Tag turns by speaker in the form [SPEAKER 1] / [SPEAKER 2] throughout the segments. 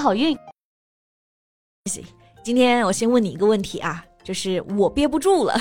[SPEAKER 1] 好运！
[SPEAKER 2] 今天我先问你一个问题啊。就是我憋不住了，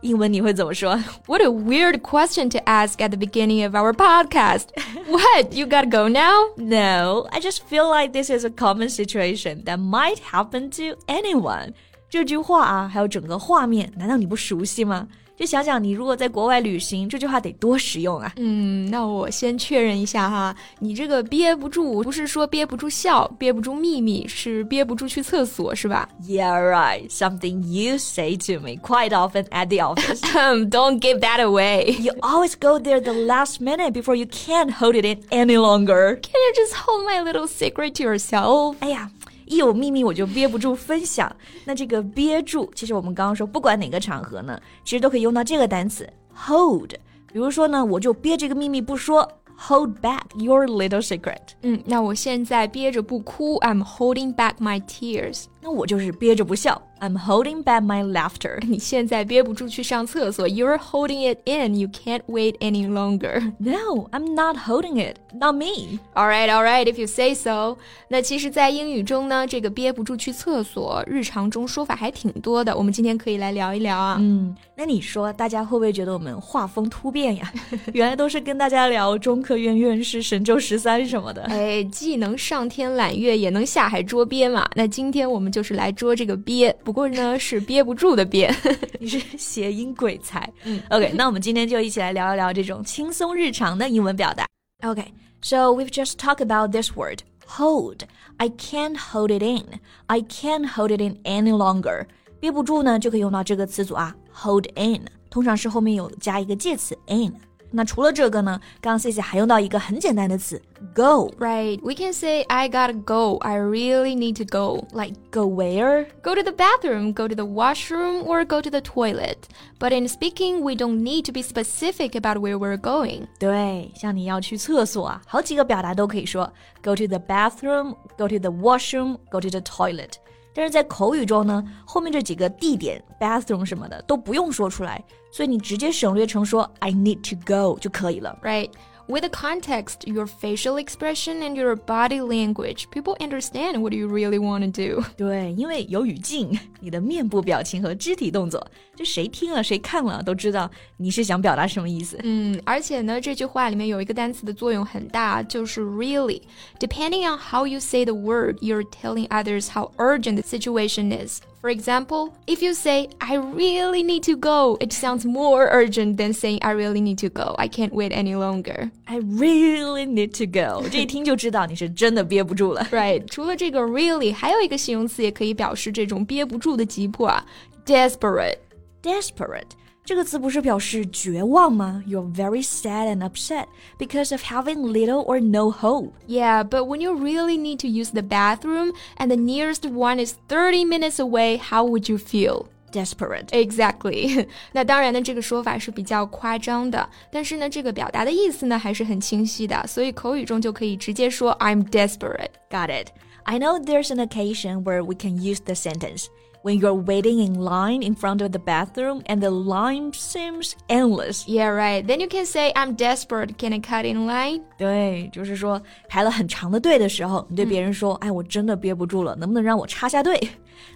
[SPEAKER 2] 英文你会怎么说？
[SPEAKER 3] What a weird question to ask at the beginning of our podcast. what? You gotta go now?
[SPEAKER 2] No, I just feel like this is a common situation that might happen to anyone. 这句话啊，还有整个画面，难道你不熟悉吗？ 就想想你如果在国外旅行，这句话得多实用啊！
[SPEAKER 3] 嗯，那我先确认一下哈，你这个憋不住，不是说憋不住笑，憋不住秘密，是憋不住去厕所，是吧？
[SPEAKER 2] Yeah, right. Something you say to me quite often at the office.
[SPEAKER 3] Don't give that away.
[SPEAKER 2] You always go there the last minute before you can't hold it in any longer.
[SPEAKER 3] Can you just hold my little secret to yourself?
[SPEAKER 2] 哎呀。 一有秘密我就憋不住分享。那这个憋住，其实我们刚刚说，不管哪个场合呢，其实都可以用到这个单词 hold。比如说呢，我就憋这个秘密不说，hold back your little secret。
[SPEAKER 3] 嗯，那我现在憋着不哭，I'm holding back my tears。
[SPEAKER 2] 那我就是憋着不笑。I'm holding back my laughter.
[SPEAKER 3] 你现在憋不住去上厕所。You're holding it in. You can't wait any longer.
[SPEAKER 2] No, I'm not holding it. Not me.
[SPEAKER 3] All right, all right. If you say so. 那其实，在英语中呢，这个憋不住去厕所，日常中说法还挺多的。我们今天可以来聊一聊啊。
[SPEAKER 2] 嗯，那你说大家会不会觉得我们画风突变呀？原来都是跟大家聊中科院院士神舟十三什么的。
[SPEAKER 3] 哎，既能上天揽月，也能下海捉鳖嘛。那今天我们就是来捉这个鳖。不过呢，是憋不住的憋，
[SPEAKER 2] 你是谐音鬼才。嗯，OK，那我们今天就一起来聊一聊这种轻松日常的英文表达。OK，so we've just talked about this word hold. I can't hold it in. I can't hold it in any longer. 憋不住呢，就可以用到这个词组啊，hold in，通常是后面有加一个介词 in。那除了这个呢，刚刚 C C 还用到一个很简单的词
[SPEAKER 3] go。Right, we can say I gotta go. I really need to go.
[SPEAKER 2] Like go where?
[SPEAKER 3] Go to the bathroom, go to the washroom, or go to the toilet. But in speaking, we don't need to be specific about where we're going.
[SPEAKER 2] 对，像你要去厕所啊，好几个表达都可以说 go to the bathroom, go to the washroom, go to the toilet。 但是在口语中呢，后面这几个地点 bathroom 什么的都不用说出来，所以你直接省略成说 I need to go 就可以了。
[SPEAKER 3] Right. With the context, your facial expression and your body language, people understand what you really want to do.
[SPEAKER 2] 对，因为有语境，你的面部表情和肢体动作，就谁听了谁看了都知道你是想表达什么意思。
[SPEAKER 3] 嗯，而且呢，这句话里面有一个单词的作用很大，就是 really. Depending on how you say the word, you're telling others how urgent the situation is. For example, if you say, I really need to go, it sounds more urgent than saying, I really need to go. I can't wait any longer.
[SPEAKER 2] I really need to go. 这一听就知道你是真的憋不住了。
[SPEAKER 3] Right. 除了这个 really，还有一个形容词也可以表示这种憋不住的急迫啊，
[SPEAKER 2] desperate。Desperate 这个词不是表示绝望吗？You're very sad and upset because of having little or no hope.
[SPEAKER 3] Yeah, but when you really need to use the bathroom and the nearest one is 30 minutes away, how would you feel?
[SPEAKER 2] Desperate.
[SPEAKER 3] Exactly. 那当然呢，这个说法是比较夸张的，但是呢，这个表达的意思呢还是很清晰的，所以口语中就可以直接说 I'm desperate.
[SPEAKER 2] Got it. I know there's an occasion where we can use the sentence when you're waiting in line in front of the bathroom and the line seems endless.
[SPEAKER 3] Yeah, right. Then you can say, I'm desperate. Can I cut in line?
[SPEAKER 2] 对，就是说排了很长的队的时候，你对别人说：“哎，我真的憋不住了，能不能让我插下队？”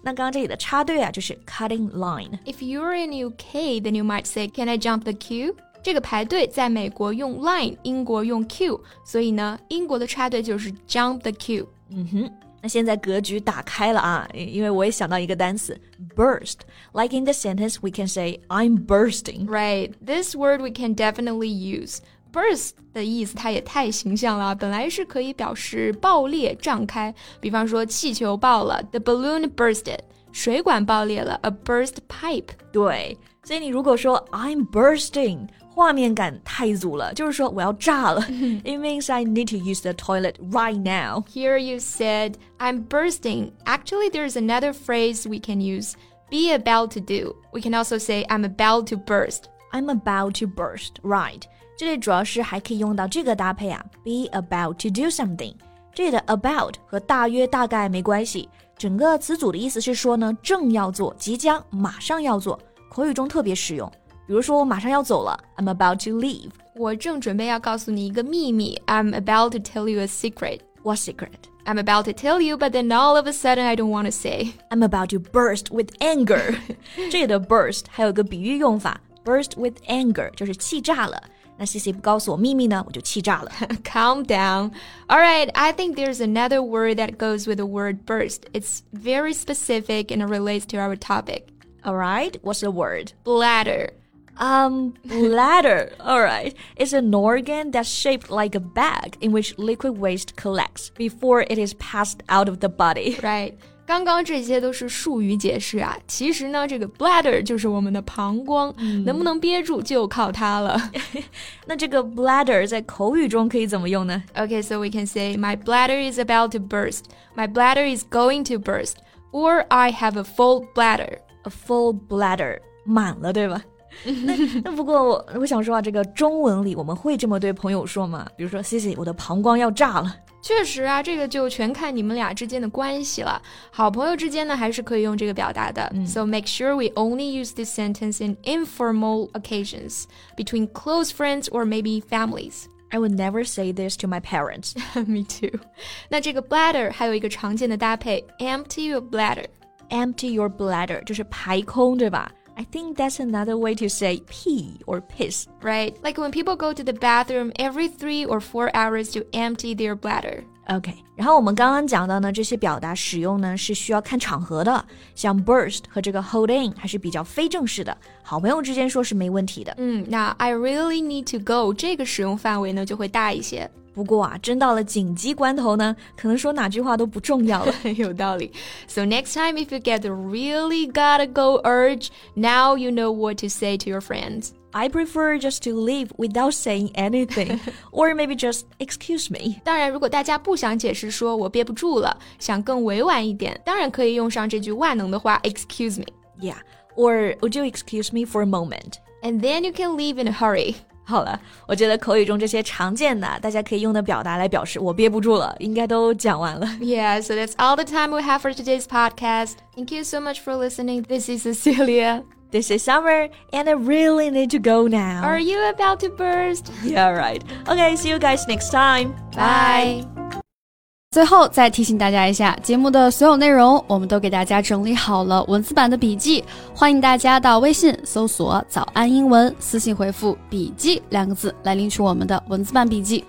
[SPEAKER 2] 那刚刚这里的插队啊，就是 cutting line.
[SPEAKER 3] If you're in UK, then you might say, Can I jump the queue? 这个排队在美国用 line，英国用 queue，所以呢，英国的插队就是 jump the queue。
[SPEAKER 2] 嗯哼。 那现在格局打开了啊，因为我也想到一个单词 burst。Like in the sentence, we can say I'm bursting.
[SPEAKER 3] Right, this word we can definitely use. Burst 的意思它也太形象了，本来是可以表示爆裂、胀开，比方说气球爆了，the balloon bursted；水管爆裂了，a burst pipe。
[SPEAKER 2] 对，所以你如果说 I'm bursting。 画面感太足了，就是说我要炸了。It means I need to use the toilet right now.
[SPEAKER 3] Here you said I'm bursting. Actually, there's another phrase we can use. Be about to do. We can also say I'm about to burst.
[SPEAKER 2] I'm about to burst. Right. 这里主要是还可以用到这个搭配啊，be about to do something。这里的 about 和大约、大概没关系，整个词组的意思是说呢，正要做，即将，马上要做，口语中特别实用。 比如说，我马上要走了，I'm about to leave。
[SPEAKER 3] 我正准备要告诉你一个秘密，I'm about to tell you a
[SPEAKER 2] secret。What secret?
[SPEAKER 3] I'm about to tell you, but then all of a sudden I don't want to say.
[SPEAKER 2] I'm about to burst with anger. 这里的 burst 还有个比喻用法，burst with anger 就是气炸了。那 C C 不告诉我秘密呢，我就气炸了。
[SPEAKER 3] Calm down. All right, I think there's another word that goes with the word burst. It's very specific and it relates to our topic.
[SPEAKER 2] All right, what's the word?
[SPEAKER 3] Bladder.
[SPEAKER 2] Um, bladder. All right. It's an organ that's shaped like a bag in which liquid waste collects before it is passed out of the body.
[SPEAKER 3] Right. 刚刚这些都是术语解释啊，其实呢，这个 bladder 就是我们的膀胱，嗯、能不能憋住就靠它了。
[SPEAKER 2] 那这个 bladder 在口语中可以怎么用呢？
[SPEAKER 3] Okay, so we can say my bladder is about to burst. My bladder is going to burst. Or I have a full bladder.
[SPEAKER 2] A full bladder 满了，对吧？ 那那不过我我想说啊，这个中文里我们会这么对朋友说吗？比如说，Cici，我的膀胱要炸了。
[SPEAKER 3] 确实啊，这个就全看你们俩之间的关系了。好朋友之间呢，还是可以用这个表达的。嗯、so make sure we only use this sentence in informal occasions between close friends or maybe families.
[SPEAKER 2] I would never say this to my parents.
[SPEAKER 3] Me too. 那这个 bladder 还有一个常见的搭配，empty your bladder。
[SPEAKER 2] Empty your bladder 就是排空，对吧？I think that's another way to say pee or piss.
[SPEAKER 3] Right, like when people go to the bathroom every three or four hours to empty their bladder.
[SPEAKER 2] OK，然后我们刚刚讲到呢，这些表达使用呢是需要看场合的，像 burst 和这个 hold in 还是比较非正式的，好朋友之间说是没问题的。
[SPEAKER 3] 嗯，那 I really need to go 这个使用范围呢就会大一些。
[SPEAKER 2] 不过啊，真到了紧急关头呢，可能说哪句话都不重要了。
[SPEAKER 3] 有道理。So next time if you get the really gotta go urge, now you know what to say to your friends.
[SPEAKER 2] I prefer just to leave without saying anything, or maybe just excuse me.
[SPEAKER 3] 当然，如果大家不想解释说我憋不住了，想更委婉一点，当然可以用上这句万能的话，excuse me.
[SPEAKER 2] Yeah, or would you excuse me for a moment?
[SPEAKER 3] And then you can leave in a hurry.
[SPEAKER 2] 好了，我觉得口语中这些常见的大家可以用的表达来表示我憋不住了，应该都讲完了。
[SPEAKER 3] Yeah, so that's all the time we have for today's podcast. Thank you so much for listening. This is Cecilia.
[SPEAKER 2] This is Summer, and I really need to go now.
[SPEAKER 3] Are you about to burst?
[SPEAKER 2] Yeah, right. Okay, see you guys next time.
[SPEAKER 3] Bye.
[SPEAKER 4] 最后再提醒大家一下，节目的所有内容我们都给大家整理好了文字版的笔记，欢迎大家到微信搜索“早安英文”，私信回复“笔记”两个字来领取我们的文字版笔记。